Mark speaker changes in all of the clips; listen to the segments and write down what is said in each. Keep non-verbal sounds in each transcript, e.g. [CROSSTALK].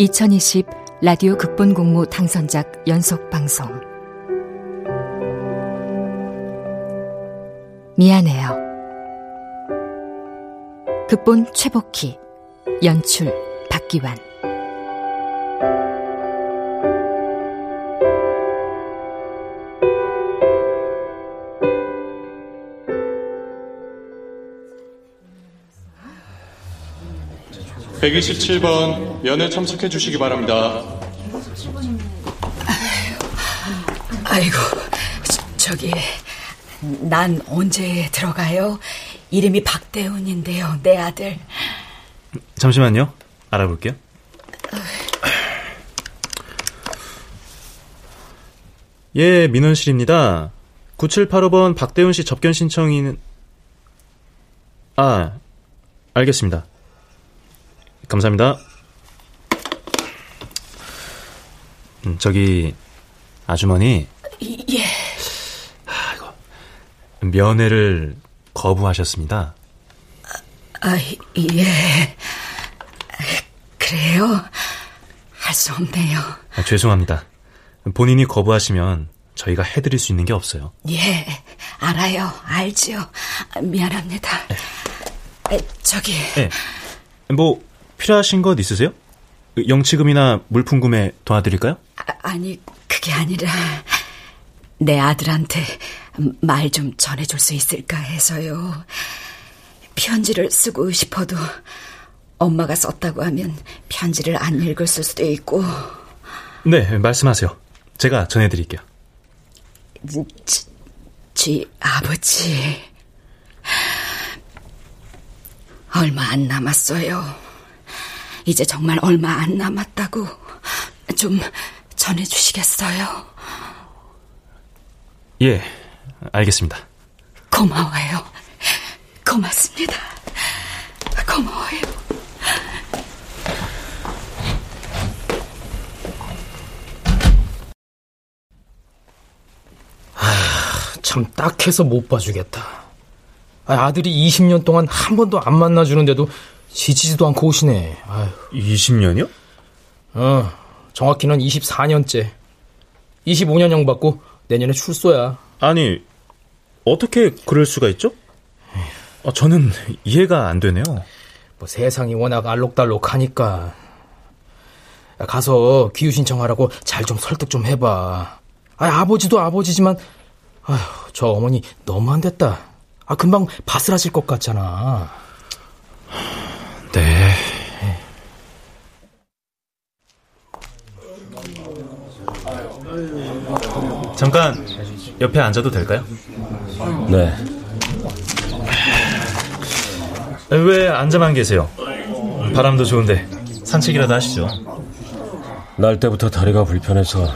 Speaker 1: 2020 라디오 극본 공모 당선작 연속 방송 미안해요. 극본 최복희 연출 박기환
Speaker 2: 127번 면회 참석해 주시기 바랍니다.
Speaker 3: 아이고, 저기 난 언제 들어가요? 이름이 박대훈인데요, 내 아들.
Speaker 4: 잠시만요. 알아볼게요. 예, 민원실입니다. 9785번 박대훈 씨 접견 신청인 아, 알겠습니다. 감사합니다. 음, 저기 아주머니.
Speaker 3: 예.
Speaker 4: 아, 이거 면회를 거부하셨습니다.
Speaker 3: 아, 예. 그래요? 할 수 없네요.
Speaker 4: 아, 죄송합니다. 본인이 거부하시면 저희가 해드릴 수 있는 게 없어요.
Speaker 3: 예, 알아요. 알지요. 미안합니다. 에, 저기.
Speaker 4: 예. 뭐 필요하신 것 있으세요? 영치금이나 물품 구매 도와드릴까요?
Speaker 3: 아, 니 그게 아니라 내 아들한테 말 좀 전해줄 수 있을까 해서요. 편지를 쓰고 싶어도 엄마가 썼다고 하면 편지를 안 읽을 수도 있고.
Speaker 4: 네, 말씀하세요. 제가 전해드릴게요.
Speaker 3: 지, 지 아버지. 얼마 안 남았어요. 이제 정말 얼마 안 남았다고 좀 전해주시겠어요?
Speaker 4: 예, 알겠습니다.
Speaker 3: 고마워요. 고맙습니다. 고마워요.
Speaker 5: 참 딱해서 못 봐주겠다. 아들이 20년 동안 한 번도 안 만나주는데도 지치지도 않고 오시네. 아휴.
Speaker 4: 20년이요?
Speaker 5: 어, 정확히는 24년째. 25년형 받고 내년에 출소야.
Speaker 4: 아니, 어떻게 그럴 수가 있죠? 아, 저는 이해가 안 되네요.
Speaker 5: 뭐 세상이 워낙 알록달록하니까. 가서 귀유 신청하라고 잘 좀 설득 좀 해봐. 아, 아버지도 아버지지만, 아휴, 저 어머니 너무 안 됐다. 아, 금방 바스라질 것 같잖아.
Speaker 4: 네. 잠깐 옆에 앉아도 될까요?
Speaker 6: 네.
Speaker 4: 왜 앉아만 계세요? 바람도 좋은데 산책이라도 하시죠.
Speaker 6: 날 때부터 다리가 불편해서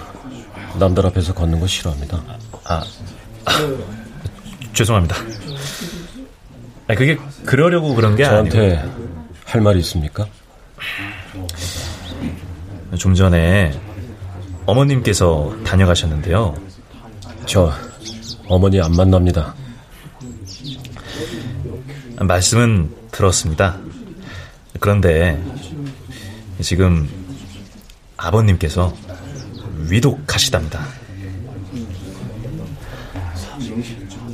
Speaker 6: 남들 앞에서 걷는 거 싫어합니다.
Speaker 4: 아, 아 죄송합니다. 아, 그게 그러려고 그런 게
Speaker 6: 저한테
Speaker 4: 아니고.
Speaker 6: 할 말이 있습니까?
Speaker 4: 좀 전에 어머님께서 다녀가셨는데요.
Speaker 6: 저 어머니 안 만납니다.
Speaker 4: 말씀은 들었습니다. 그런데 지금 아버님께서 위독하시답니다.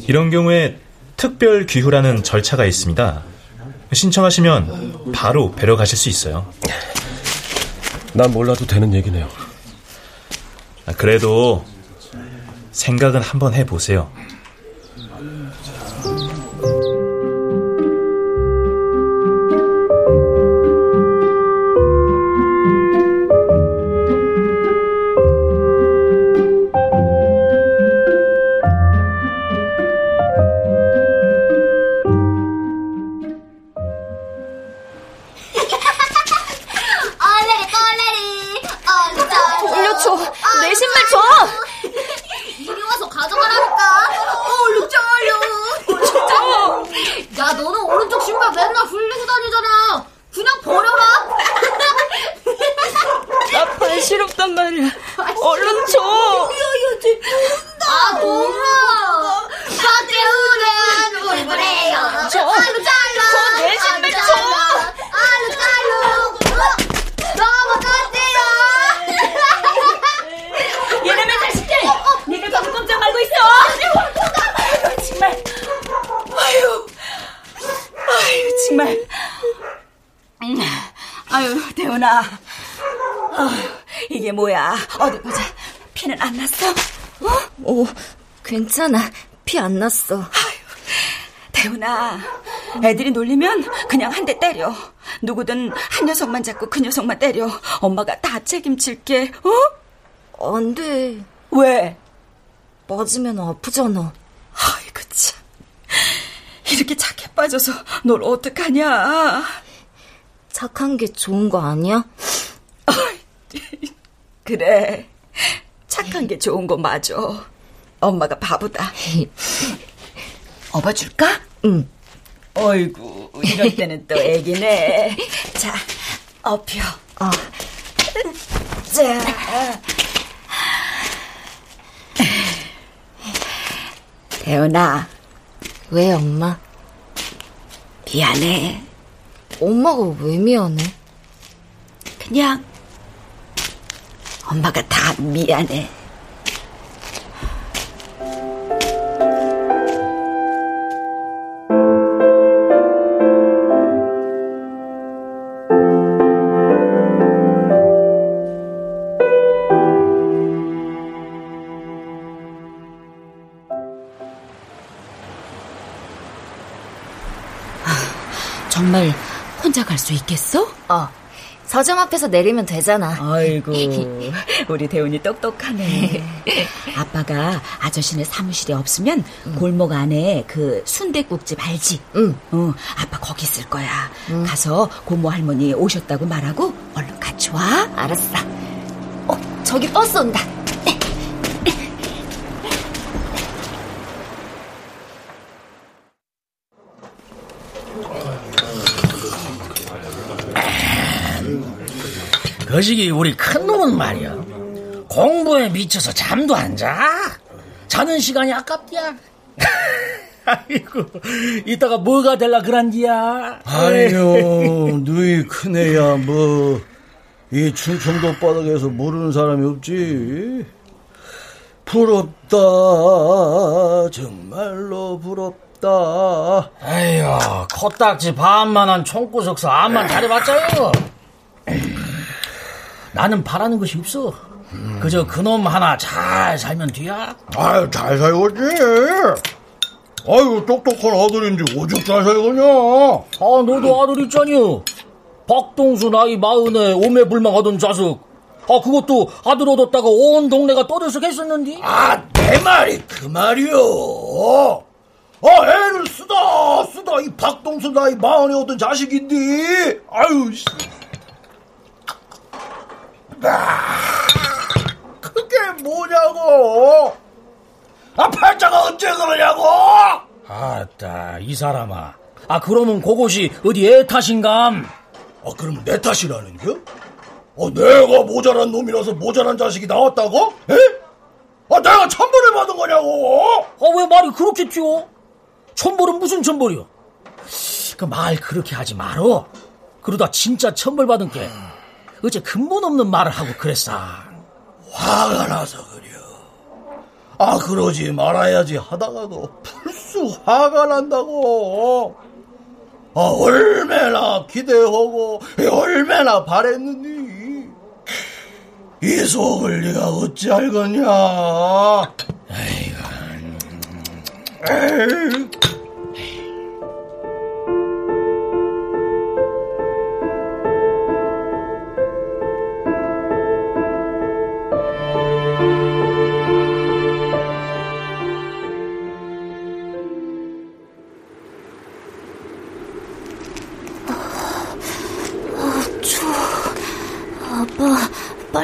Speaker 4: 이런 경우에 특별 귀후라는 절차가 있습니다. 신청하시면 바로 뵈러 가실 수 있어요.
Speaker 6: 난 몰라도 되는 얘기네요.
Speaker 4: 아, 그래도 생각은 한번 해보세요.
Speaker 7: 괜찮아. 피 안 났어. 아유,
Speaker 3: 대훈아. 애들이 놀리면 그냥 한 대 때려. 누구든 한 녀석만 잡고 그 녀석만 때려. 엄마가 다 책임질게. 어?
Speaker 7: 안 돼.
Speaker 3: 왜?
Speaker 7: 맞으면 아프잖아.
Speaker 3: 아이고 참. 이렇게 착해 빠져서 널 어떡하냐.
Speaker 7: 착한 게 좋은 거 아니야?
Speaker 3: 그래. 착한 게 좋은 거 맞아. 엄마가 바보다. [LAUGHS] 업어줄까?
Speaker 7: 응.
Speaker 3: 어이구, 이럴 때는 또 애기네. [LAUGHS] 자, 업혀. 어. 자. 대현아.
Speaker 7: 왜 엄마?
Speaker 3: 미안해.
Speaker 7: 엄마가 왜 미안해?
Speaker 3: 그냥 엄마가 다 미안해. 수 있겠어?
Speaker 7: 어. 서점 앞에서 내리면 되잖아.
Speaker 3: 아이고, [LAUGHS] 우리 대훈이 똑똑하네. [LAUGHS] 아빠가 아저씨네 사무실에 없으면 골목 안에 그 순대국집 알지?
Speaker 7: 응.
Speaker 3: 어, 아빠 거기 있을 거야. 응. 가서 고모 할머니 오셨다고 말하고 얼른 같이 와.
Speaker 7: 알았어. 어, 저기 버스 온다.
Speaker 8: 거시기 우리 큰 놈은 말이야. 공부에 미쳐서 잠도 안 자. 자는 시간이 아깝디야. [LAUGHS] 아이고, 이따가 뭐가 될라 그란디야.
Speaker 9: 아니요, 누이 큰애야, 뭐, 이 충청도 바닥에서 모르는 사람이 없지. 부럽다, 정말로 부럽다.
Speaker 8: 아휴, 코딱지 반만한 총구석서 암만 잘해봤자요. 나는 바라는 것이 없어. 그저 그놈 하나 잘 살면 뒤야.
Speaker 9: 아유, 잘 살겠지. 아유, 똑똑한 아들인데 오죽 잘 살겠냐. 아,
Speaker 8: 너도 아들 있잖여. 박동수 나이 마흔에 오매불망하던 자식. 아, 그것도 아들 얻었다가 온 동네가 떠들썩했었는디.
Speaker 9: 아, 내 말이 그 말이요. 아, 애를 쓰다, 쓰다, 이 박동수 나이 마흔에 얻은 자식인데. 아유, 씨. 아, 그게 뭐냐고! 아, 팔자가 언제 그러냐고!
Speaker 8: 아따, 이 사람아. 아, 그러면 그곳이 어디 애 탓인감?
Speaker 9: 아, 그럼 내 탓이라는겨? 어, 내가 모자란 놈이라서 모자란 자식이 나왔다고? 에? 아, 내가 천벌을 받은 거냐고!
Speaker 8: 아, 왜 말이 그렇게 튀어? 천벌은 무슨 천벌이야? 그말 그렇게 하지 말어. 그러다 진짜 천벌 받은 게 어제 근본 없는 말을 하고 그랬어.
Speaker 9: 화가 나서 그려. 아, 그러지 말아야지 하다가도 불쑥 화가 난다고. 아, 얼마나 기대하고, 얼마나 바랬는데. 이 속을 네가 어찌 알겠냐.
Speaker 8: 아이고.
Speaker 9: 에이.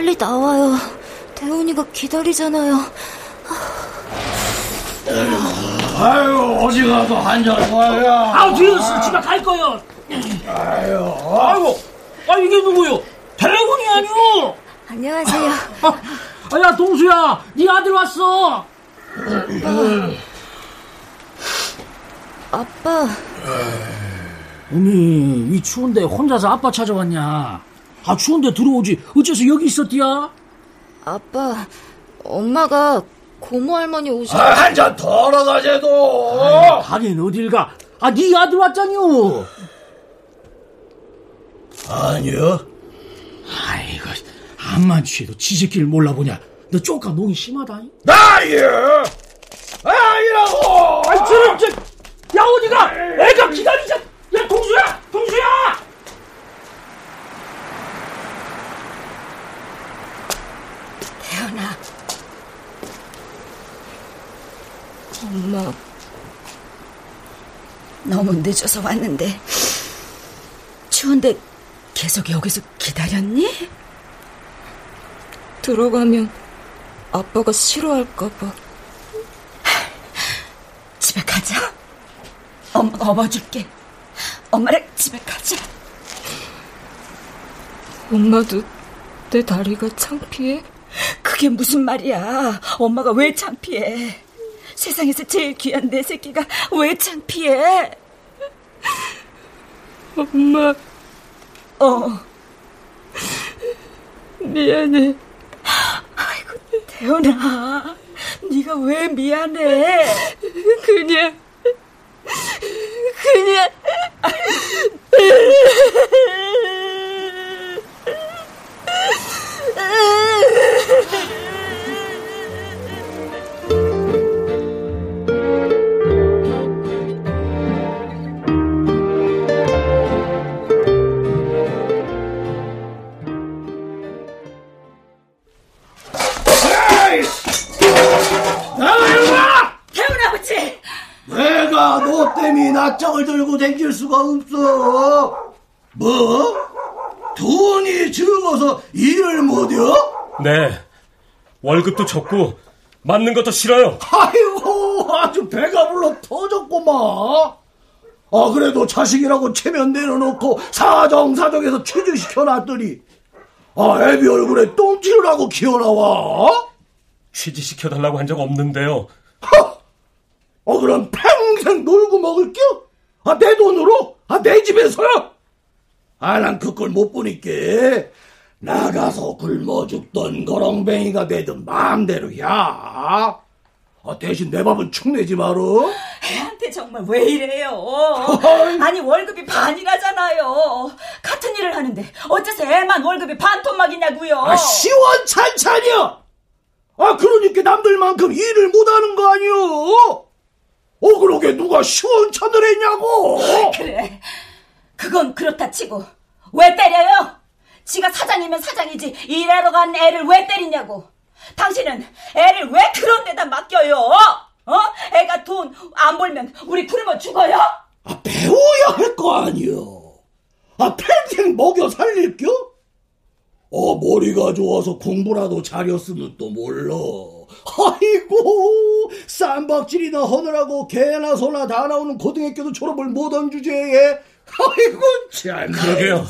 Speaker 7: 빨리 나와요. 대훈이가 기다리잖아요.
Speaker 9: 아유, 어디 가서 한잔 와야.
Speaker 8: 아, 뒤에서 집에 갈 거요.
Speaker 9: 아유,
Speaker 8: 아이고, 아, 이게 누구요? 대훈이 아니오.
Speaker 7: 안녕하세요.
Speaker 8: 아, 야, 동수야, 네 아들 왔어.
Speaker 7: 아빠.
Speaker 8: 어미, 이 추운데 혼자서 아빠 찾아왔냐? 아, 추운데 들어오지. 어째서 여기 있었디야?
Speaker 7: 아빠, 엄마가 고모 할머니 오셔.
Speaker 9: 아, 한잔 더 하러 가자도.
Speaker 8: 가긴 어딜 가? 아, 네 아들 왔잖요.
Speaker 9: 아니요.
Speaker 8: 아이고, 암만 취해도 지새끼를 몰라보냐. 너 쪼까 농이 심하다.
Speaker 9: 나요! 아니라고!
Speaker 8: 아이, 저런, 저, 야, 어디가? 애가 기다리자! 야, 동수야! 동수야!
Speaker 3: 태연아.
Speaker 1: 엄마.
Speaker 3: 너무 늦어서 왔는데. 추운데 계속 여기서 기다렸니?
Speaker 1: 들어가면 아빠가 싫어할까봐.
Speaker 3: 집에 가자. 엄마가 업어줄게. 엄마랑 집에 가자.
Speaker 1: 엄마도 내 다리가 창피해?
Speaker 3: 그게 무슨 말이야. 엄마가 왜 창피해. 세상에서 제일 귀한 내 새끼가 왜 창피해.
Speaker 1: 엄마.
Speaker 3: 어.
Speaker 1: 미안해.
Speaker 3: 아이고, 태연아. 네가 왜 미안해?
Speaker 1: 그냥. 그냥. [LAUGHS]
Speaker 9: 때문에 낯짝을 들고 댕길 수가 없어. 뭐? 돈이 적어서 일을 못해?
Speaker 10: 네. 월급도 적고 맞는 것도 싫어요.
Speaker 9: 아이고, 아주 배가 불러 터졌구만. 아, 그래도 자식이라고 체면 내려놓고 사정사정해서 취직시켜놨더니, 아, 애비 얼굴에 똥칠을 하고 키워나와?
Speaker 10: 취직시켜달라고 한 적 없는데요.
Speaker 9: 하! 어, 그럼 평생 놀고 먹을게요? 아, 내 돈으로? 아, 내 집에서요? 아, 난 그걸 못 보니까. 나가서 굶어 죽던 거렁뱅이가 되든 마음대로야. 아, 대신 내 밥은 축 내지 마라.
Speaker 3: 애한테 정말 왜 이래요? 아니 월급이 반이라잖아요. 같은 일을 하는데 어째서 애만 월급이 반토막이냐고요?
Speaker 9: 아, 시원찮찬이야! 아, 그러니까 남들만큼 일을 못하는 거 아니오? 어, 그러게 누가 시원찮을 했냐고!
Speaker 3: 그래. 그건 그렇다 치고 왜 때려요? 지가 사장이면 사장이지 일하러 간 애를 왜 때리냐고. 당신은 애를 왜 그런 데다 맡겨요? 어? 애가 돈 안 벌면 우리 굶어 죽어요?
Speaker 9: 아, 배워야 할 거 아니오. 아, 평생 먹여 살릴 겨? 어, 머리가 좋아서 공부라도 잘했으면 또 몰라. 아이고, 쌈박질이나 하느라고 개나 소나 다 나오는 고등학교도 졸업을 못한 주제에. 아이고, 참.
Speaker 10: 그러게요.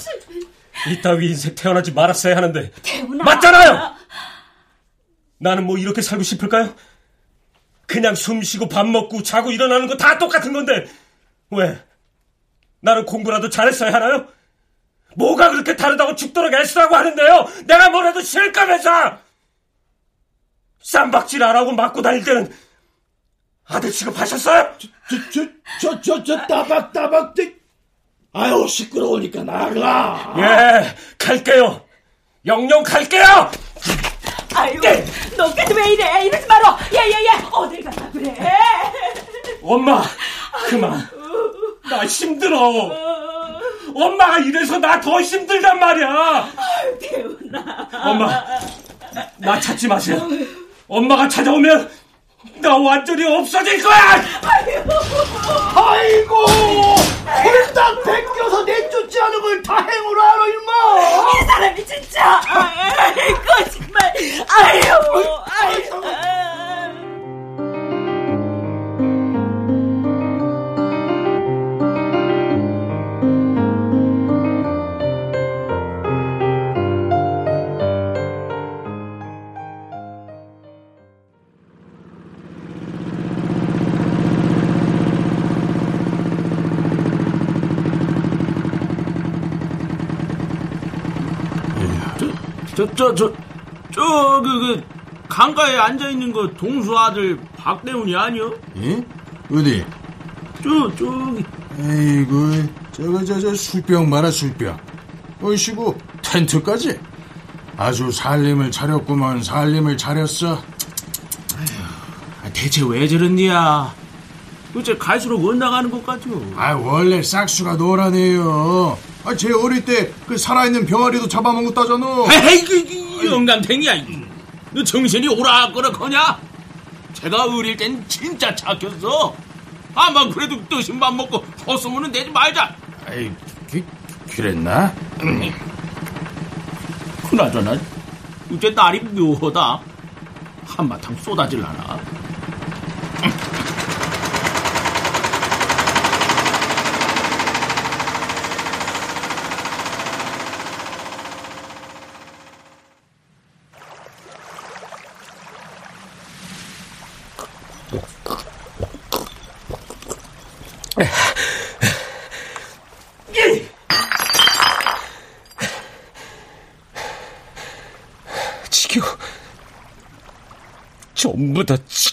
Speaker 10: 이따위 인생 태어나지 말았어야 하는데.
Speaker 3: 태훈아.
Speaker 10: 맞잖아요! 나는 뭐 이렇게 살고 싶을까요? 그냥 숨 쉬고 밥 먹고 자고 일어나는 거 다 똑같은 건데. 왜? 나는 공부라도 잘했어야 하나요? 뭐가 그렇게 다르다고 죽도록 애쓰라고 하는데요? 내가 뭘 해도 싫다면서! 쌈박질 안 하고 맞고 다닐 때는 아들 취급하셨어요?
Speaker 9: 저, 저, 저, 저, 저, 따박따박, 저. 아유, 시끄러우니까 나가.
Speaker 10: 예, 갈게요. 영영 갈게요!
Speaker 3: 아유, 너까지 왜 이래? 이러지 마라. 예예 예. 어딜 가나 그래?
Speaker 10: 엄마, 그만. 나 힘들어. 엄마가 이래서 나 더 힘들단 말이야.
Speaker 3: 태훈아.
Speaker 10: 엄마, 나 찾지 마세요. 엄마가 찾아오면 나 완전히 없어질 거야.
Speaker 9: 아이고, 홀딱 벗겨서 내쫓지 않은 걸 다행으로 알아, 임마.
Speaker 3: 이 사람이 진짜. 아이, 거짓말. 아유, 아유.
Speaker 2: 저, 저, 저, 저, 그, 그, 강가에 앉아있는 거 동수 아들 박대훈이 아니요?
Speaker 11: 예? 어디?
Speaker 2: 저, 저기.
Speaker 11: 에이구, 저거, 저, 저, 술병 봐라, 술병. 어이시고 텐트까지 아주 살림을 차렸구먼 살림을 차렸어
Speaker 2: 아휴, 대체 왜 저런디야 어째 갈수록 원 나가는 것 같죠
Speaker 11: 아 원래 싹수가 노라네요 아, 제 어릴 때 그 살아있는 병아리도 잡아먹었다잖아.
Speaker 2: 에이 그 영감탱이야 너 정신이 오락거락하냐? 제가 어릴 땐 진짜 착했어 아마 그래도 뜨신 밥 먹고 헛소문은 내지 말자.
Speaker 11: 아이 그, 그랬나? [CLEARS THROAT]
Speaker 2: 그나저나 어째 날이 묘하다. 한바탕 쏟아질라나 [CLEARS THROAT]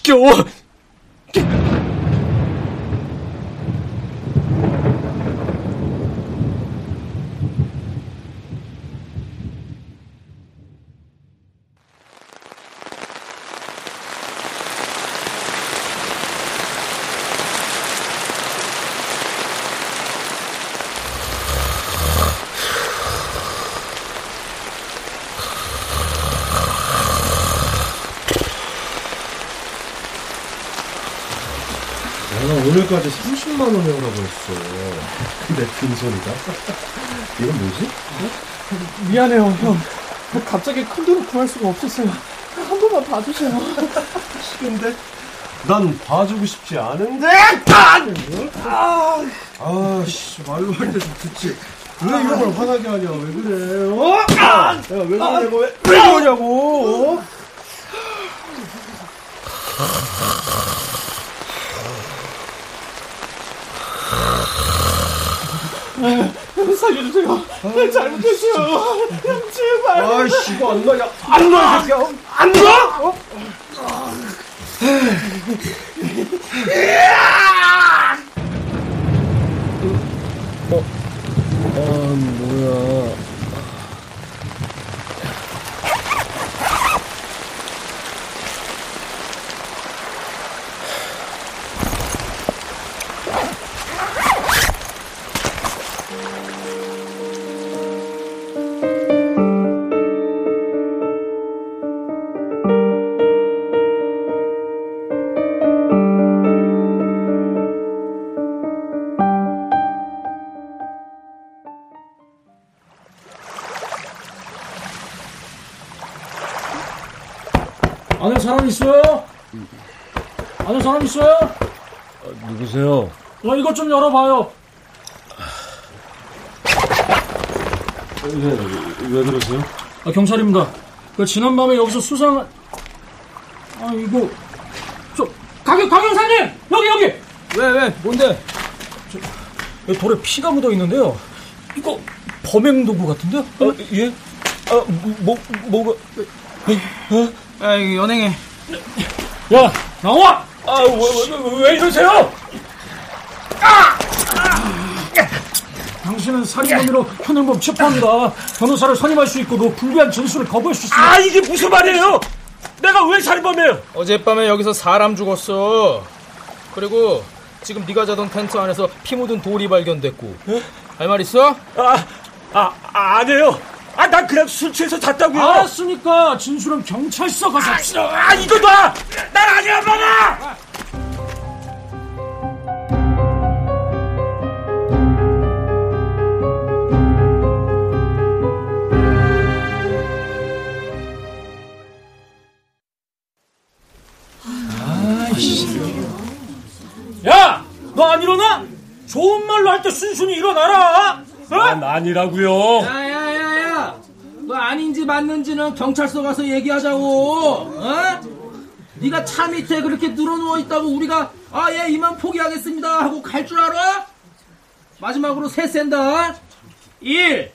Speaker 10: 다지
Speaker 6: 오늘까지 30만 원이라고 했어. 근데 빈소리가? 이건 뭐지?
Speaker 12: 미안해요, 형. 갑자기 큰 돈을 구할 수가 없었어요. 한 번만 봐주세요.
Speaker 6: 싫은데? 난 봐주고 싶지 않은데? 아, 아, 씨, 말로 할 때 좀 듣지. 왜 이런 걸 화나게 하냐? 왜 그래? 어? 야, 왜 그러냐고? 왜, 왜 그러냐고? 어?
Speaker 12: 살려주세요. 잘못했어요. 형, 제발.
Speaker 6: 아이씨, 이거 안 놔. 야, 안 놔, 이 새끼야. 안 놔! 어?
Speaker 12: 어, 아, 뭐야.
Speaker 13: 안에 사람 있어요? 안에 사람 있어요?
Speaker 6: 누구세요?
Speaker 13: 어, 이것 좀 열어봐요.
Speaker 6: 왜, 왜 그러세요?
Speaker 13: 아, 경찰입니다. 그 지난밤에 여기서 수상한 아 이거 저 가격 강경사님 여기 여기 왜 왜 뭔데? 저, 돌에 피가 묻어 있는데요. 이거 범행 도구 같은데? 어, 예? 아뭐 뭐가? 어?
Speaker 2: 아 연행해
Speaker 13: 야 나와! 아 왜 왜, 왜, 왜 이러세요? 아! 당신은 살인 혐의로 현행범 체포합니다. 변호사를 선임할 수 있고 너 불리한 진술을 거부할 수 있습니다.
Speaker 10: 아 이게 무슨 말이에요? 내가 왜 살인범이에요?
Speaker 5: 어젯밤에 여기서 사람 죽었어. 그리고 지금 네가 자던 텐트 안에서 피 묻은 돌이 발견됐고. 할 말 있어?
Speaker 10: 아, 아, 아 아니에요. 아, 난 그냥 술 취해서 잤다고요.
Speaker 13: 알았으니까 진술은 경찰서 가서
Speaker 10: 아, 싫어. 아, 이거 놔. 난 아니야, 봐라.
Speaker 13: 야! 너 안 일어나? 좋은 말로 할 때 순순히 일어나라! 어?
Speaker 10: 난 아니라고요.
Speaker 2: 야야야야 너 아닌지 맞는지는 경찰서 가서 얘기하자고 어? 네가 차 밑에 그렇게 늘어누워 있다고 우리가 아 예 이만 포기하겠습니다 하고 갈 줄 알아? 마지막으로 세 센다 1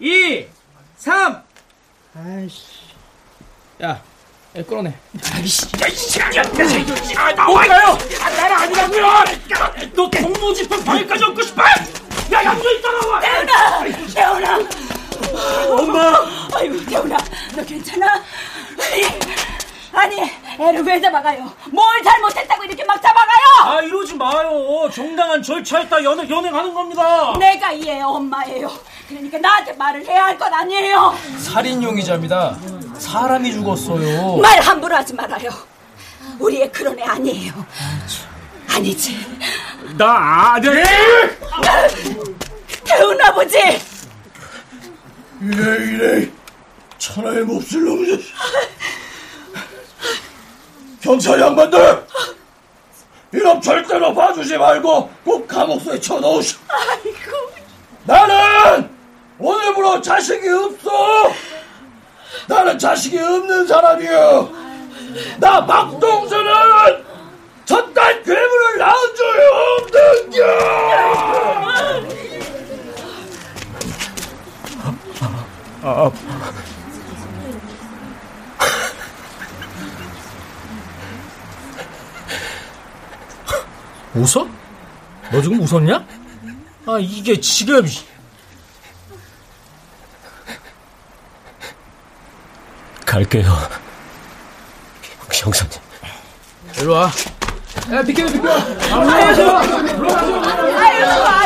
Speaker 2: 2 3 아이씨 야 야, 끌어내
Speaker 13: 아이씨, 야, 이 새끼야! 아, 나와요! 아, 나는 아니라고요! 너 공무집행 방해까지 얻고 싶어? 야, 양조이 따라와!
Speaker 3: 태훈아! 태훈아! 엄마! 아이고, 태훈아, 너 괜찮아? 아니, 애를 왜 잡아가요? 뭘 잘못했다고 이렇게 막 잡아가요?
Speaker 8: 아, 이러지 마요. 정당한 절차에 따라 연애, 연행하는 겁니다.
Speaker 3: 내가 이 애 엄마예요. 그러니까 나한테 말을 해야 할 건 아니에요.
Speaker 14: 살인 용의자입니다. 사람이 죽었어요.
Speaker 3: 말 함부로 하지 말아요. 우리 애 그런 애 아니에요. 아니지.
Speaker 6: 나 아들!
Speaker 3: 태훈 아버지!
Speaker 9: 이래 이래. 천하의 몹쓸 놈이지 경찰 양반들! 이놈 절대로 봐주지 말고 꼭 감옥소에 쳐넣으시오
Speaker 3: 아이고.
Speaker 9: 나는 오늘부로 자식이 없어. 나는 자식이 없는 사람이야 나 박동수는 저딴 괴물을 낳은 적이 없는겨
Speaker 6: 아, [LAUGHS]
Speaker 8: 웃어? 너 지금 웃었냐? 아 이게 지금
Speaker 6: 갈게요. 형사님.
Speaker 14: 일로 와.
Speaker 2: 야, 비켜, 비켜.
Speaker 3: 아이고, 안 돼요. 안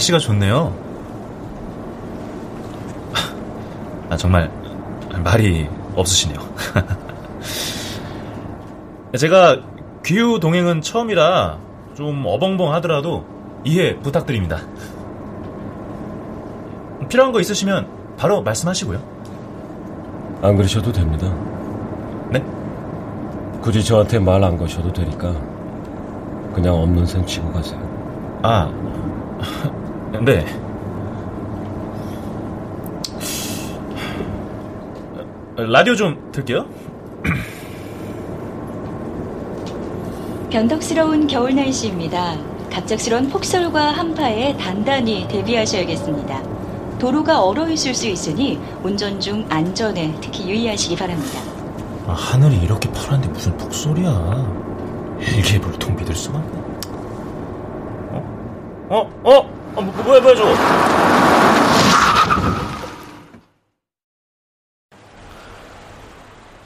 Speaker 4: 날씨가 좋네요. 아, 정말 말이 없으시네요. [LAUGHS] 제가 귀유 동행은 처음이라 좀 어벙벙 하더라도 이해 부탁드립니다. 필요한 거 있으시면 바로 말씀하시고요.
Speaker 6: 안 그러셔도 됩니다.
Speaker 4: 네?
Speaker 6: 굳이 저한테 말 안 거셔도 되니까 그냥 없는 셈 치고 가세요.
Speaker 4: 아, 네. 라디오 좀 틀게요. [CLEARS THROAT]
Speaker 15: 변덕스러운 겨울 날씨입니다. 갑작스러운 폭설과 한파에 단단히 대비하셔야겠습니다. 도로가 얼어 있을 수 있으니 운전 중 안전에 특히 유의하시기 바랍니다.
Speaker 4: 아, 하늘이 이렇게 파란데 무슨 폭설이야. 일기예보를 믿을 수가 없네. 어? 어? 어? 어 뭐, 뭐야 뭐야 저거?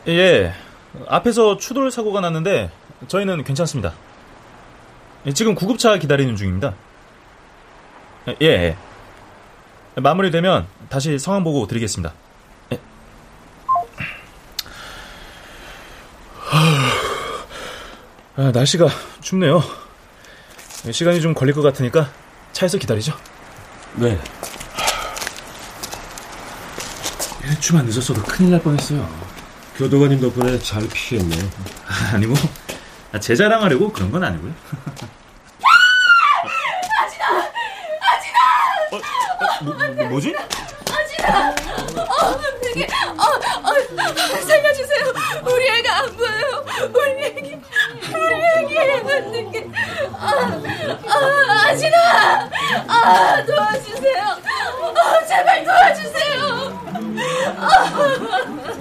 Speaker 4: 예, 앞에서 추돌 사고가 났는데 저희는 괜찮습니다. 예, 지금 구급차 기다리는 중입니다. 예, 예. 마무리되면 다시 상황 보고 드리겠습니다. 예. 아, 날씨가 춥네요. 시간이 좀 걸릴 것 같으니까 차에서 기다리죠.
Speaker 6: 네.
Speaker 4: 일주만 늦었어도 큰일 날 뻔했어요.
Speaker 6: 교도관님 덕분에 잘 피했네.
Speaker 4: 아니 뭐, 제 자랑하려고 그런 건 아니고요.
Speaker 3: 아진아! 아진아!
Speaker 4: 어, 뭐, 뭐, 뭐지?
Speaker 7: 아진아! 어, 되게, 어, 어, 살려주세요. 우리 애가 안 보여요. 우리 애기, 우리 애기 어떻게? 아, 아, 아진아! 아, 도와주세요. 어, 제발 도와주세요.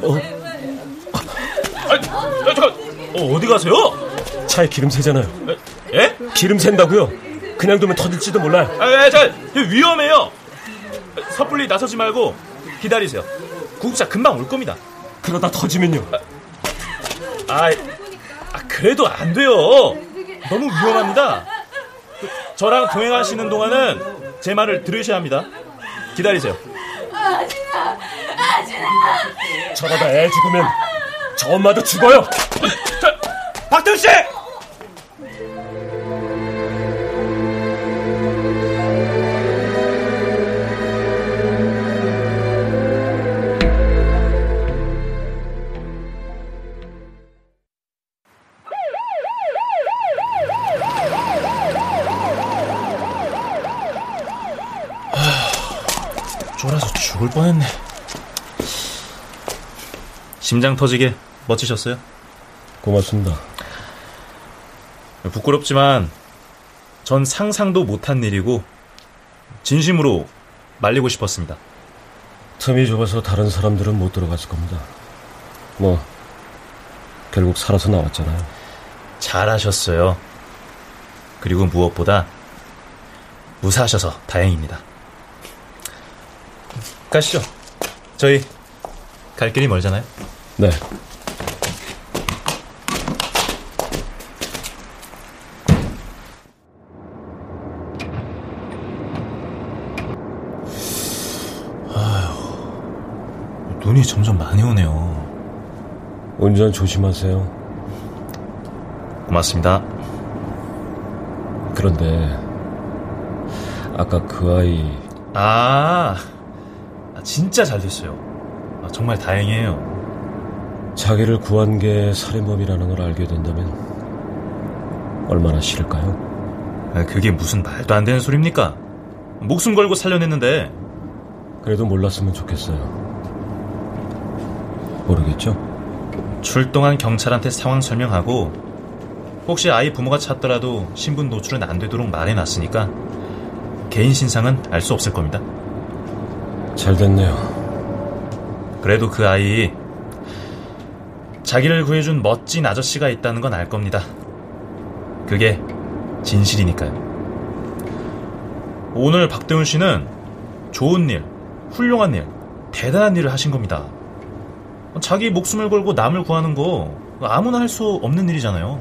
Speaker 6: 어?
Speaker 4: 아, 아, 잠깐, 어, 어디 가세요?
Speaker 6: 차에 기름 새잖아요.
Speaker 4: 예?
Speaker 6: 기름 샌다고요? 그냥 두면 터질지도 몰라요.
Speaker 4: 아, 아, 자, 위험해요. 섣불리 나서지 말고 기다리세요. 구급차 금방 올 겁니다.
Speaker 6: 그러다 터지면요.
Speaker 4: 아, 아 그래도 안 돼요. 너무 위험합니다. 그, 저랑 동행하시는 동안은 제 말을 들으셔야 합니다. 기다리세요.
Speaker 3: 아진아! 아진아!
Speaker 6: 저러다 애 죽으면 저 엄마도 죽어요.
Speaker 4: 자, 박태훈 씨! 심장 터지게 멋지셨어요?
Speaker 6: 고맙습니다.
Speaker 4: 부끄럽지만 전 상상도 못한 일이고 진심으로 말리고 싶었습니다.
Speaker 6: 틈이 좁아서 다른 사람들은 못 들어갔을 겁니다. 뭐 결국 살아서 나왔잖아요.
Speaker 4: 잘하셨어요. 그리고 무엇보다 무사하셔서 다행입니다. 가시죠. 저희 갈 길이 멀잖아요.
Speaker 6: 네.
Speaker 4: 눈이 점점 많이 오네요.
Speaker 6: 운전 조심하세요.
Speaker 4: 고맙습니다.
Speaker 6: 그런데 아까 그 아이
Speaker 4: 아, 진짜 잘 됐어요. 아, 정말 다행이에요.
Speaker 6: 자기를 구한 게 살인범이라는 걸 알게 된다면 얼마나 싫을까요?
Speaker 4: 아, 그게 무슨 말도 안 되는 소리입니까? 목숨 걸고 살려냈는데.
Speaker 6: 그래도 몰랐으면 좋겠어요. 모르겠죠?
Speaker 4: 출동한 경찰한테 상황 설명하고 혹시 아이 부모가 찾더라도 신분 노출은 안 되도록 말해놨으니까 개인 신상은 알 수 없을 겁니다.
Speaker 6: 잘 됐네요.
Speaker 4: 그래도 그 아이 자기를 구해준 멋진 아저씨가 있다는 건 알 겁니다. 그게 진실이니까요. 오늘 박대훈 씨는 좋은 일, 훌륭한 일, 대단한 일을 하신 겁니다. 자기 목숨을 걸고 남을 구하는 거 아무나 할 수 없는 일이잖아요.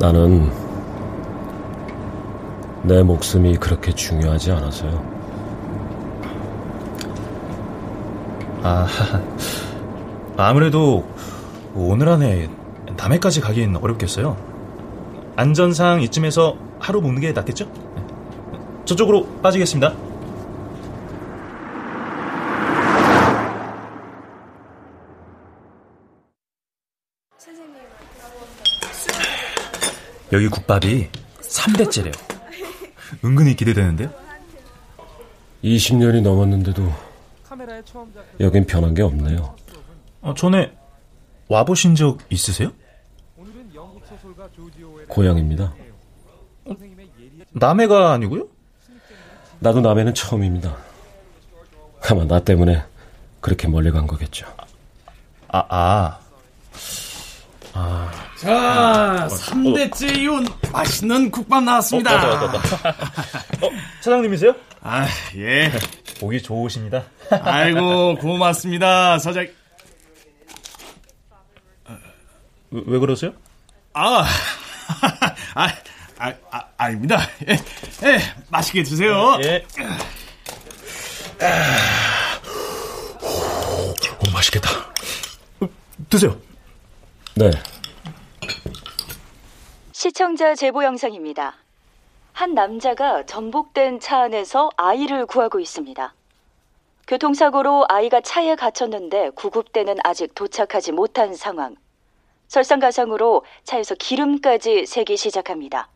Speaker 6: 나는 내 목숨이 그렇게 중요하지 않아서요.
Speaker 4: 아, [LAUGHS] 아무래도 오늘 안에 남해까지 가긴 어렵겠어요. 안전상 이쯤에서 하루 묵는 게 낫겠죠? 저쪽으로 빠지겠습니다. 여기 국밥이 3대째래요. 은근히 기대되는데요?
Speaker 6: 20년이 넘었는데도 여긴 변한 게 없네요.
Speaker 4: 어, 전에 와보신 적 있으세요?
Speaker 6: 고향입니다.
Speaker 4: 어, 남해가 아니고요?
Speaker 6: 나도 남해는 처음입니다. 아마 나 때문에 그렇게 멀리 간 거겠죠.
Speaker 4: 아, 아. 아.
Speaker 9: 자, 3대째 이온 맛있는 국밥 나왔습니다.
Speaker 4: 어, 맞다, 맞다, 맞다. 어, 사장님이세요?
Speaker 9: 아, 예.
Speaker 4: 보기 좋으십니다.
Speaker 9: 아이고, 고맙습니다, 사장.
Speaker 4: 왜, 왜 그러세요?
Speaker 9: 아, [LAUGHS] 아, 아, 아, 아닙니다. 예, 예, 맛있게 드세요.
Speaker 4: 예. 오, 맛있겠다. 드세요.
Speaker 6: 네.
Speaker 15: 시청자 제보 영상입니다. 한 남자가 전복된 차 안에서 아이를 구하고 있습니다. 교통사고로 아이가 차에 갇혔는데 구급대는 아직 도착하지 못한 상황. 설상가상으로 차에서 기름까지 새기 시작합니다.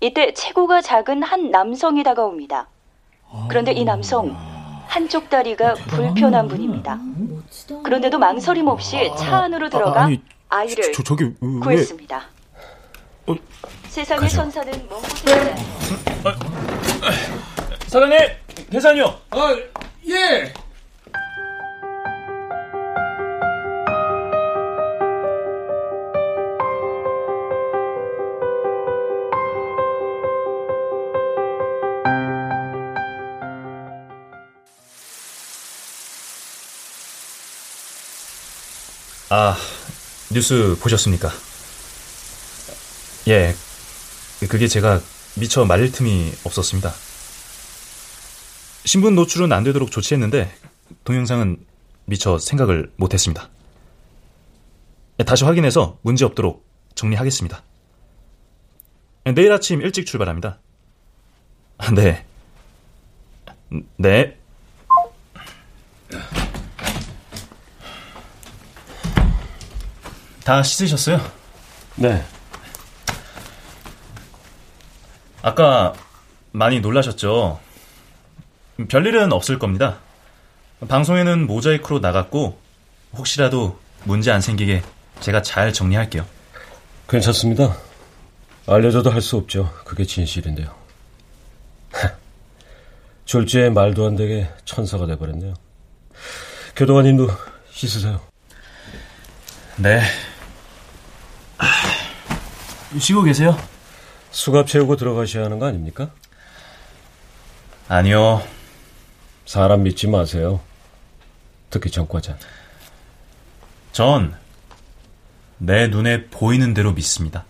Speaker 15: 이때 체구가 작은 한 남성이 다가옵니다. 그런데 이 남성 한쪽 다리가 불편한 분입니다. 그런데도 망설임 없이 차 안으로 들어가 아, 이를
Speaker 4: 저, 저기, 왜...
Speaker 15: 구했습니다.
Speaker 4: 어,
Speaker 15: 세상의
Speaker 4: 가죠.
Speaker 15: 천사는 먼 곳에
Speaker 4: 사장님, 계산이요.
Speaker 9: 아, 예.
Speaker 4: 아, 뉴스 보셨습니까? 예, 그게 제가 미처 말릴 틈이 없었습니다. 신분 노출은 안 되도록 조치했는데 동영상은 미처 생각을 못했습니다. 다시 확인해서 문제 없도록 정리하겠습니다. 내일 아침 일찍 출발합니다. 네. 네. 다 씻으셨어요?
Speaker 6: 네.
Speaker 4: 아까 많이 놀라셨죠? 별일은 없을 겁니다. 방송에는 모자이크로 나갔고 혹시라도 문제 안 생기게 제가 잘 정리할게요.
Speaker 6: 괜찮습니다. 알려줘도 할 수 없죠. 그게 진실인데요. [LAUGHS] 졸지에 말도 안 되게 천사가 돼버렸네요. 교도관님도 씻으세요.
Speaker 4: 네. 쉬고 계세요?
Speaker 6: 수갑 채우고 들어가셔야 하는 거 아닙니까?
Speaker 4: 아니요.
Speaker 6: 사람 믿지 마세요. 특히 정과자.
Speaker 4: 전 내 눈에 보이는 대로 믿습니다.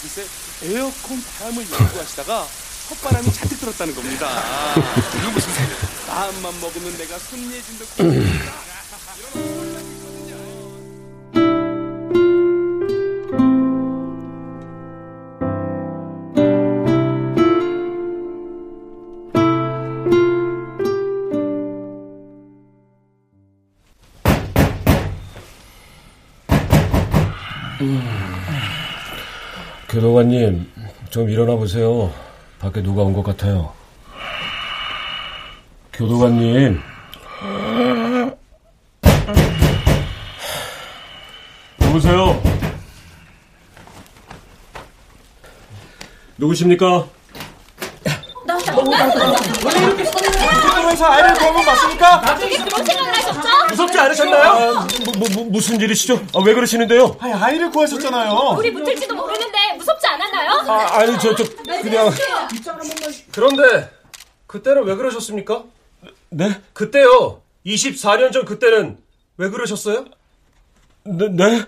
Speaker 16: 글쎄 에어컨 바람을 연구하시다가 헛바람이 잔뜩 들었다는 겁니다. 이거 무슨 소리야? 마음만 먹으면 내가 손예진도
Speaker 6: 교도관님, 좀 일어나 보세요. 밖에 누가 온 것 같아요. 교도관님. 누구세요? 누구십니까?
Speaker 10: 학교에서 아이를 구하면 맞습니까?
Speaker 17: 갑자기 그런 생각을 하셨죠?
Speaker 10: 무섭지 않으셨나요?
Speaker 6: 아, 뭐, 뭐, 무슨 일이시죠? 아, 왜 그러시는데요?
Speaker 10: 아니, 아이를 구하셨잖아요.
Speaker 17: 우리 붙을지도 모르는데 무섭지 않았나요?
Speaker 6: 아, 아니, 저, 저, 그냥.
Speaker 10: 그런데 그때는 왜 그러셨습니까?
Speaker 6: 네?
Speaker 10: 그때요. 24년 전 그때는 왜 그러셨어요?
Speaker 6: 네? 네?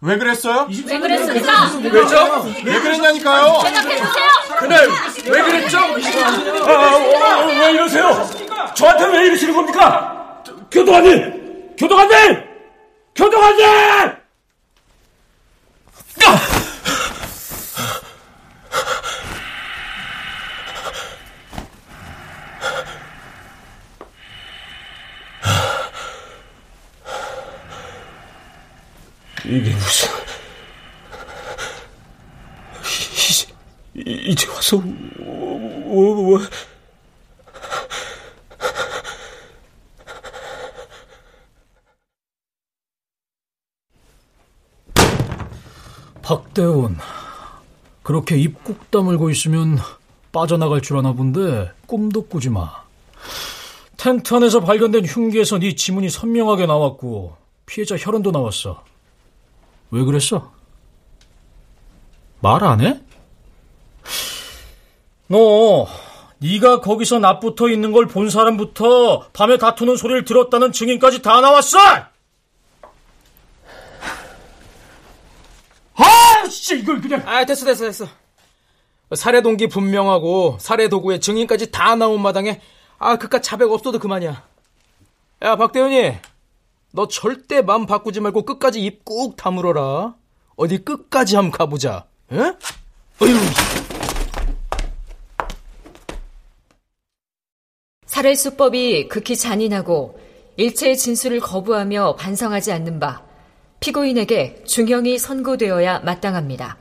Speaker 10: 왜 그랬어요?
Speaker 17: 왜 그랬습니까?
Speaker 10: 왜죠? 왜 그랬냐니까요?
Speaker 17: 대답해주세요!
Speaker 10: 그날 왜 그랬죠?
Speaker 6: 아, 아, 왜 이러세요? 저한테 왜 이러시는 겁니까? 교도관님! 교도관님! 교도관님! 이게 무슨 이제, 이제 와서 왜, 왜,
Speaker 14: 박대원, 그렇게 입꾹 다물고 있으면 빠져나갈 줄 아나 본데 꿈도 꾸지 마. 텐트 안에서 발견된 흉기에서 네 지문이 선명하게 나왔고 피해자 혈흔도 나왔어. 왜 그랬어? 말 안 해? 너 네가 거기서 납붙어 있는 걸 본 사람부터 밤에 다투는 소리를 들었다는 증인까지 다 나왔어! 아, 씨, 이걸 그냥.
Speaker 5: 아, 됐어, 됐어, 됐어. 살해 동기 분명하고 살해 도구의 증인까지 다 나온 마당에 아, 그깟 자백 없어도 그만이야. 야, 박대현이, 너 절대 마음 바꾸지 말고 끝까지 입 꾹 다물어라. 어디 끝까지 한번 가보자. 에? 어휴.
Speaker 1: 살해 수법이 극히 잔인하고 일체의 진술을 거부하며 반성하지 않는 바 피고인에게 중형이 선고되어야 마땅합니다.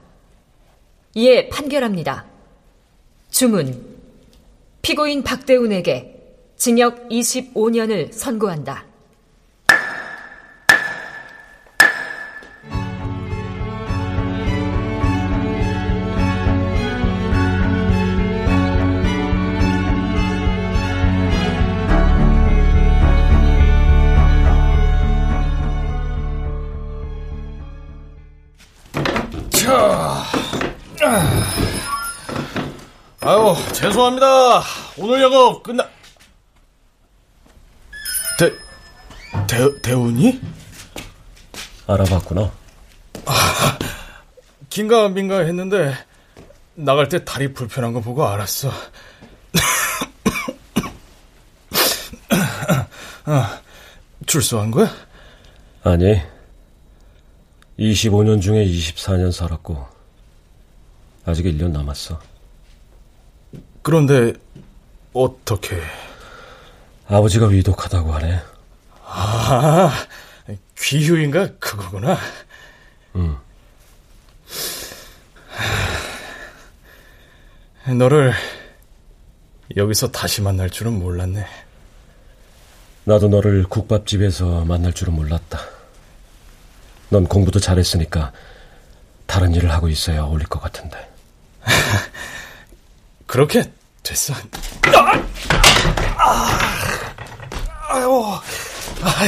Speaker 1: 이에 판결합니다. 주문. 피고인 박대훈에게 징역 25년을 선고한다.
Speaker 14: 죄송합니다. 오늘 영업 끝나. 대, 대, 대훈이?
Speaker 6: 알아봤구나. [LAUGHS]
Speaker 14: 아, 긴가 민가 했는데 나갈 때 다리 불편한 거 보고 알았어. 아, [LAUGHS] 출소한 거야?
Speaker 6: 아니. 25년 중에 24년 살았고 아직 1년 남았어.
Speaker 14: 그런데 어떻게?
Speaker 6: 아버지가 위독하다고 하네.
Speaker 14: 아, 귀휴인가 그거구나.
Speaker 6: 응.
Speaker 4: 너를 여기서 다시 만날 줄은 몰랐네.
Speaker 6: 나도 너를 국밥집에서 만날 줄은 몰랐다. 넌 공부도 잘했으니까 다른 일을 하고 있어야 어울릴 것 같은데. [LAUGHS]
Speaker 4: 그렇게 됐어. 아, 아유, 아,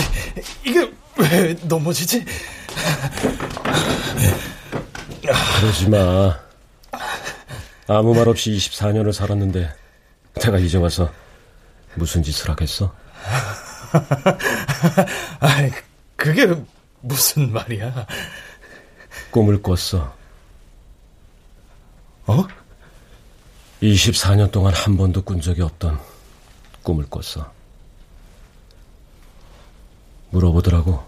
Speaker 4: 이게 왜 넘어지지?
Speaker 6: 그러지 마. 아무 말 없이 24년을 살았는데 내가 이제 와서 무슨 짓을 하겠어? [LAUGHS]
Speaker 4: 아, 그게 무슨 말이야?
Speaker 6: 꿈을 꿨어.
Speaker 4: 어?
Speaker 6: 24년 동안 한 번도 꾼 적이 없던 꿈을 꿨어. 물어보더라고.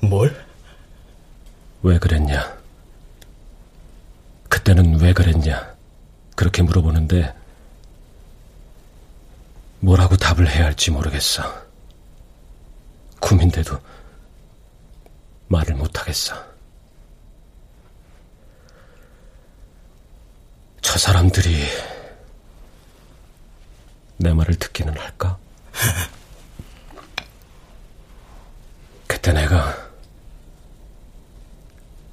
Speaker 4: 뭘?
Speaker 6: 왜 그랬냐? 그때는 왜 그랬냐? 그렇게 물어보는데 뭐라고 답을 해야 할지 모르겠어. 꿈인데도 말을 못하겠어. 저 사람들이 내 말을 듣기는 할까? [LAUGHS] 그때 내가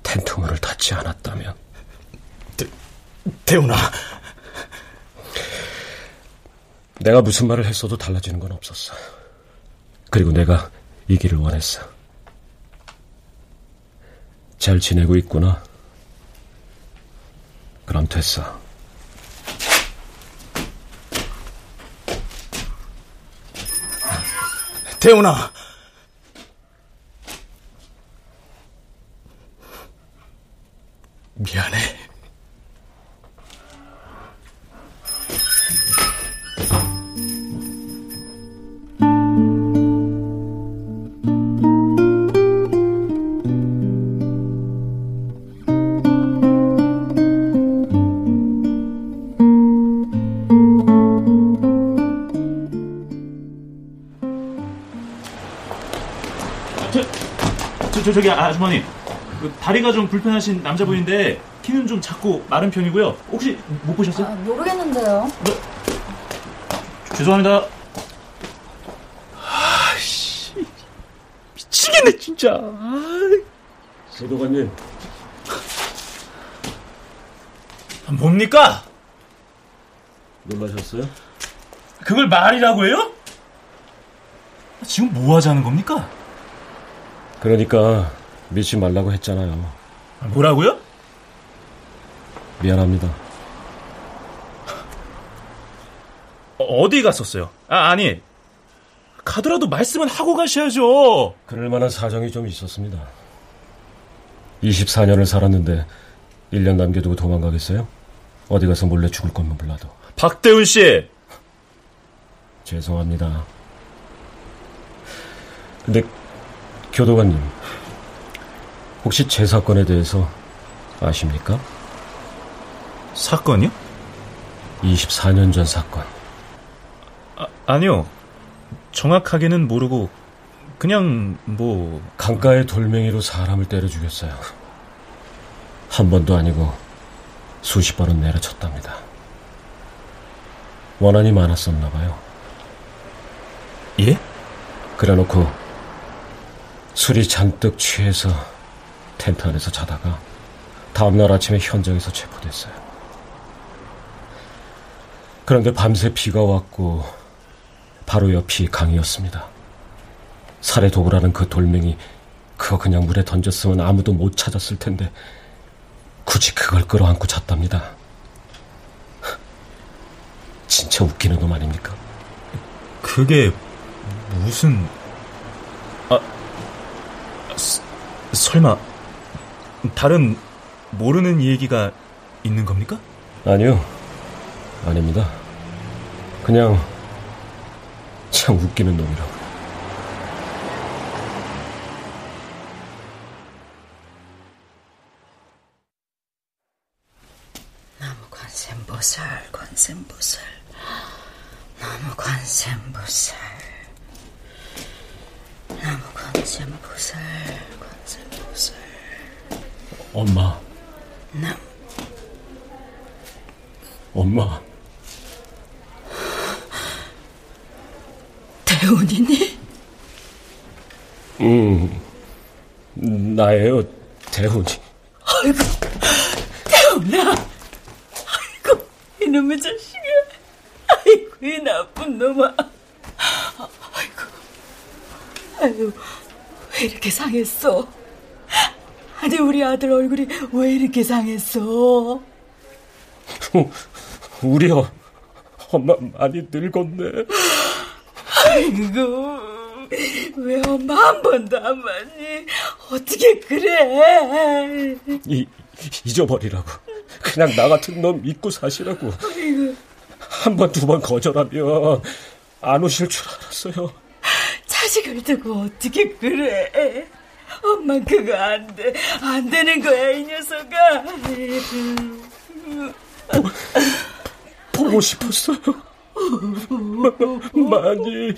Speaker 6: 텐트 문을 닫지 않았다면
Speaker 4: 대훈아
Speaker 6: 내가 무슨 말을 했어도 달라지는 건 없었어. 그리고 내가 이 길을 원했어. 잘 지내고 있구나. 그럼 됐어.
Speaker 4: 대훈아. 미안해. 저, 저, 저기 아주머니 그 다리가 좀 불편하신 남자분인데 키는 좀 작고 마른 편이고요 혹시 못 보셨어요?
Speaker 7: 아, 모르겠는데요.
Speaker 4: 죄송합니다 아씨 미치겠네 진짜
Speaker 6: 소도관님
Speaker 4: 뭡니까?
Speaker 6: 놀라셨어요?
Speaker 4: 그걸 말이라고 해요? 지금 뭐 하자는 겁니까?
Speaker 6: 그러니까 믿지 말라고 했잖아요.
Speaker 4: 뭐라고요?
Speaker 6: 미안합니다.
Speaker 4: 어, 어디 갔었어요? 아, 아니. 가더라도 말씀은 하고 가셔야죠.
Speaker 6: 그럴 만한 사정이 좀 있었습니다. 24년을 살았는데 1년 남겨두고 도망가겠어요? 어디 가서 몰래 죽을 것만 몰라도.
Speaker 4: 박대훈 씨!
Speaker 6: 죄송합니다. 근데 교도관님, 혹시 제 사건에 대해서 아십니까?
Speaker 4: 사건이요?
Speaker 6: 24년 전 사건.
Speaker 4: 아, 아니요. 정확하게는 모르고 그냥 뭐
Speaker 6: 강가의 돌멩이로 사람을 때려 죽였어요. 한 번도 아니고 수십 번은 내려쳤답니다. 원한이 많았었나 봐요.
Speaker 4: 예?
Speaker 6: 그래놓고 술이 잔뜩 취해서 텐트 안에서 자다가 다음날 아침에 현장에서 체포됐어요. 그런데 밤새 비가 왔고 바로 옆이 강이었습니다. 살해 도구라는 그 돌멩이 그거 그냥 물에 던졌으면 아무도 못 찾았을 텐데 굳이 그걸 끌어안고 잤답니다. 진짜 웃기는 놈 아닙니까?
Speaker 4: 그게 무슨 아 스, 설마 다른 모르는 얘기가 있는 겁니까?
Speaker 6: 아니요. 아닙니다. 그냥 참 웃기는 놈이라고.
Speaker 3: 나무 관세음보살 관세음보살 나무 나무 관세음보살 관세음보살
Speaker 6: 엄마,
Speaker 3: 나
Speaker 6: 엄마.
Speaker 3: 대훈이니?
Speaker 6: 음, 나예요, 대훈이.
Speaker 3: 아이고, 대훈아. 아이고, 이놈의 자식아. 아이고, 이 나쁜 놈아. 아이고, 아이고, 왜 이렇게 상했어? 아니, 우리 아들 얼굴이 왜 이렇게 상했어? [LAUGHS]
Speaker 6: 우리요, 엄마 많이 늙었네.
Speaker 3: 아이고, 왜 엄마 한 번도 안 봤니? 어떻게 그래?
Speaker 6: 이, 잊어버리라고. 그냥 나 같은 놈 믿고 사시라고. 한 번, 두번 거절하면 안 오실 줄 알았어요.
Speaker 3: 자식을 두고 어떻게 그래? 엄마 그거 안 돼. 안 되는 거야, 이 녀석아.
Speaker 6: 보고 싶었어요. 많이.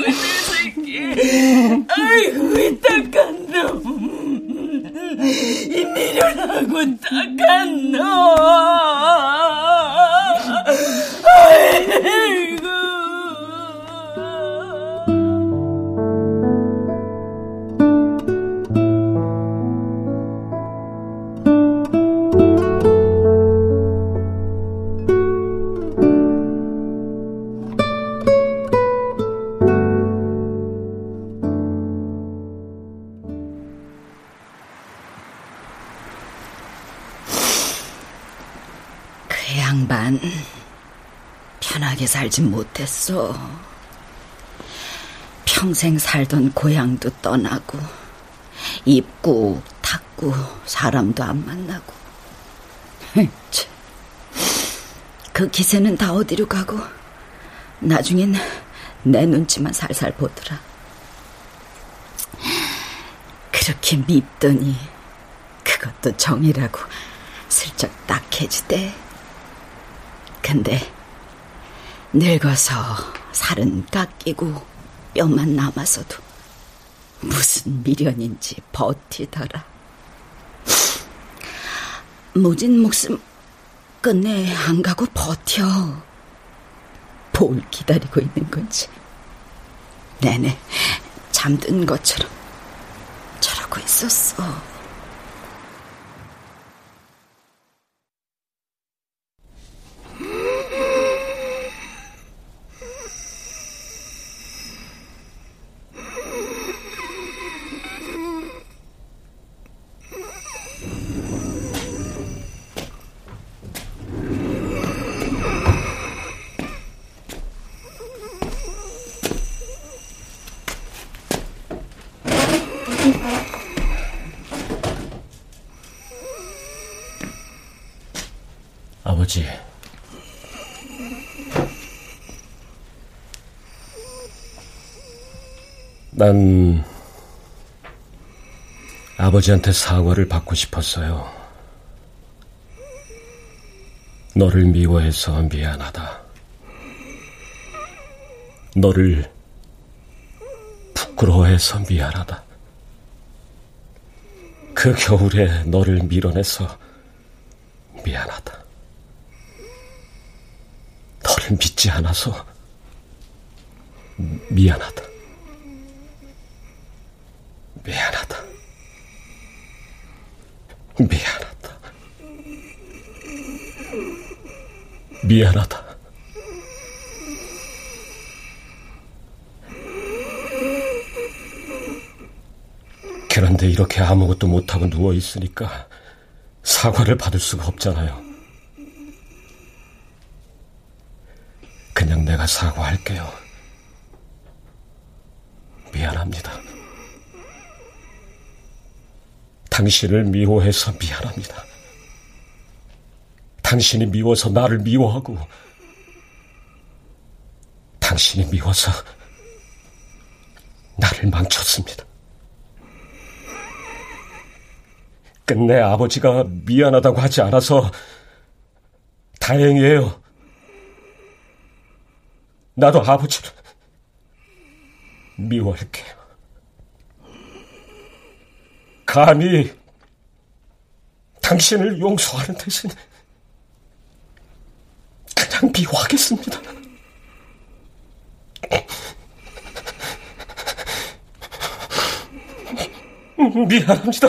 Speaker 3: 내 새끼. 아이고, 이 딱한 놈. 이 미련하고 딱한 놈. 편하게 살진 못했어. 평생 살던 고향도 떠나고 입고 탔고 사람도 안 만나고 [LAUGHS] 참. 그 기세는 다 어디로 가고 나중엔 내 눈치만 살살 보더라. 그렇게 밉더니 그것도 정이라고 슬쩍 딱해지대. 근데 늙어서 살은 깎이고 뼈만 남아서도 무슨 미련인지 버티더라. 모진 목숨 끝내 안 가고 버텨. 뭘 기다리고 있는 건지. 내내 잠든 것처럼 저러고 있었어.
Speaker 6: 아버지. 난 아버지한테 사과를 받고 싶었어요. 너를 미워해서 미안하다. 너를 부끄러워해서 미안하다. 그 겨울에 너를 밀어내서 미안하다. 너를 믿지 않아서 미안하다. 미안하다. 미안하다. 미안하다. 그런데 이렇게 아무것도 못하고 누워있으니까 사과를 받을 수가 없잖아요. 그냥 내가 사과할게요. 미안합니다. 당신을 미워해서 미안합니다. 당신이 미워서 나를 미워하고, 당신이 미워서 나를 망쳤습니다. 끝내 아버지가 미안하다고 하지 않아서 다행이에요. 나도 아버지를 미워할게요. 감히 당신을 용서하는 대신 그냥 미워하겠습니다. 미안합니다.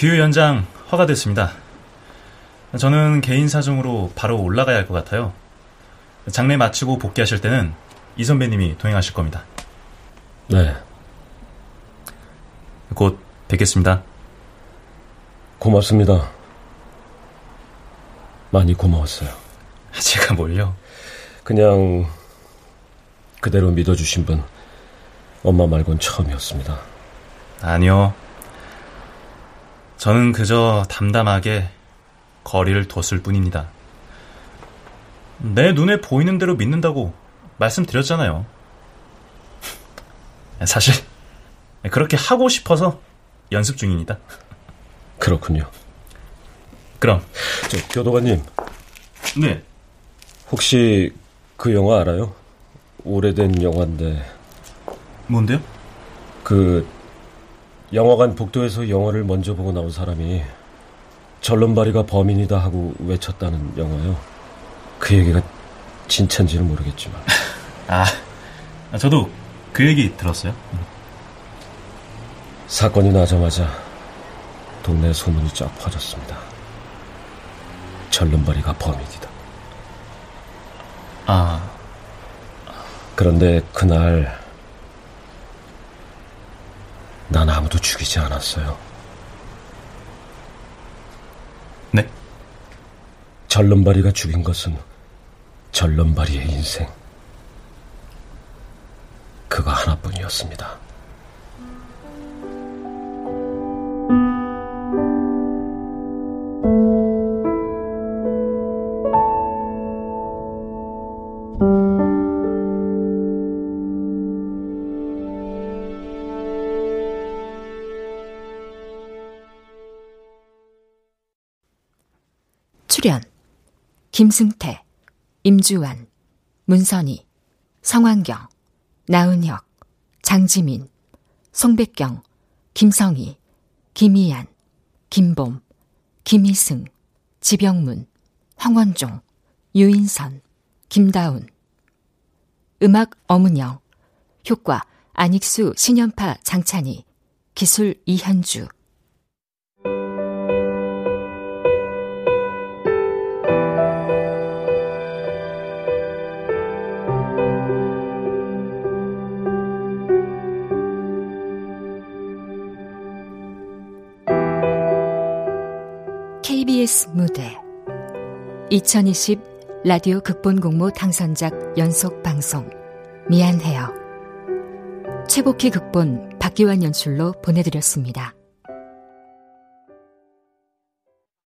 Speaker 4: 규 연장 허가됐습니다. 저는 개인 사정으로 바로 올라가야 할 것 같아요. 장례 마치고 복귀하실 때는 이 선배님이 동행하실 겁니다.
Speaker 6: 네.
Speaker 4: 곧 뵙겠습니다.
Speaker 6: 고맙습니다. 많이 고마웠어요. [LAUGHS]
Speaker 4: 제가 뭘요?
Speaker 6: 그냥 그대로 믿어주신 분 엄마 말곤 처음이었습니다.
Speaker 4: 아니요. 저는 그저 담담하게 거리를 뒀을 뿐입니다. 내 눈에 보이는 대로 믿는다고 말씀드렸잖아요. 사실 그렇게 하고 싶어서 연습 중입니다.
Speaker 6: 그렇군요.
Speaker 4: 그럼
Speaker 6: 저 교도관님.
Speaker 4: 네.
Speaker 6: 혹시 그 영화 알아요? 오래된 영화인데.
Speaker 4: 뭔데요?
Speaker 6: 그 영화관 복도에서 영화를 먼저 보고 나온 사람이 절름발이가 범인이다 하고 외쳤다는 영화요. 그 얘기가 진짠지는 모르겠지만. [LAUGHS]
Speaker 4: 아, 저도 그 얘기 들었어요.
Speaker 6: 사건이 나자마자 동네 소문이 쫙 퍼졌습니다. 절름발이가 범인이다.
Speaker 4: 아.
Speaker 6: 그런데 그날 난 아무도 죽이지 않았어요.
Speaker 4: 네?
Speaker 6: 절름발이가 죽인 것은 절름발이의 인생. 그거 하나뿐이었습니다.
Speaker 1: 김승태, 임주환, 문선희, 성환경, 나은혁, 장지민, 송백경, 김성희, 김희안, 김봄, 김희승, 지병문, 황원종, 유인선, 김다운. 음악 어문영. 효과 안익수 신연파 장찬희. 기술 이현주 KBS 무대 2020 라디오 극본 공모 당선작 연속 방송 미안해요. 최복희 극본 박기환 연출로 보내드렸습니다.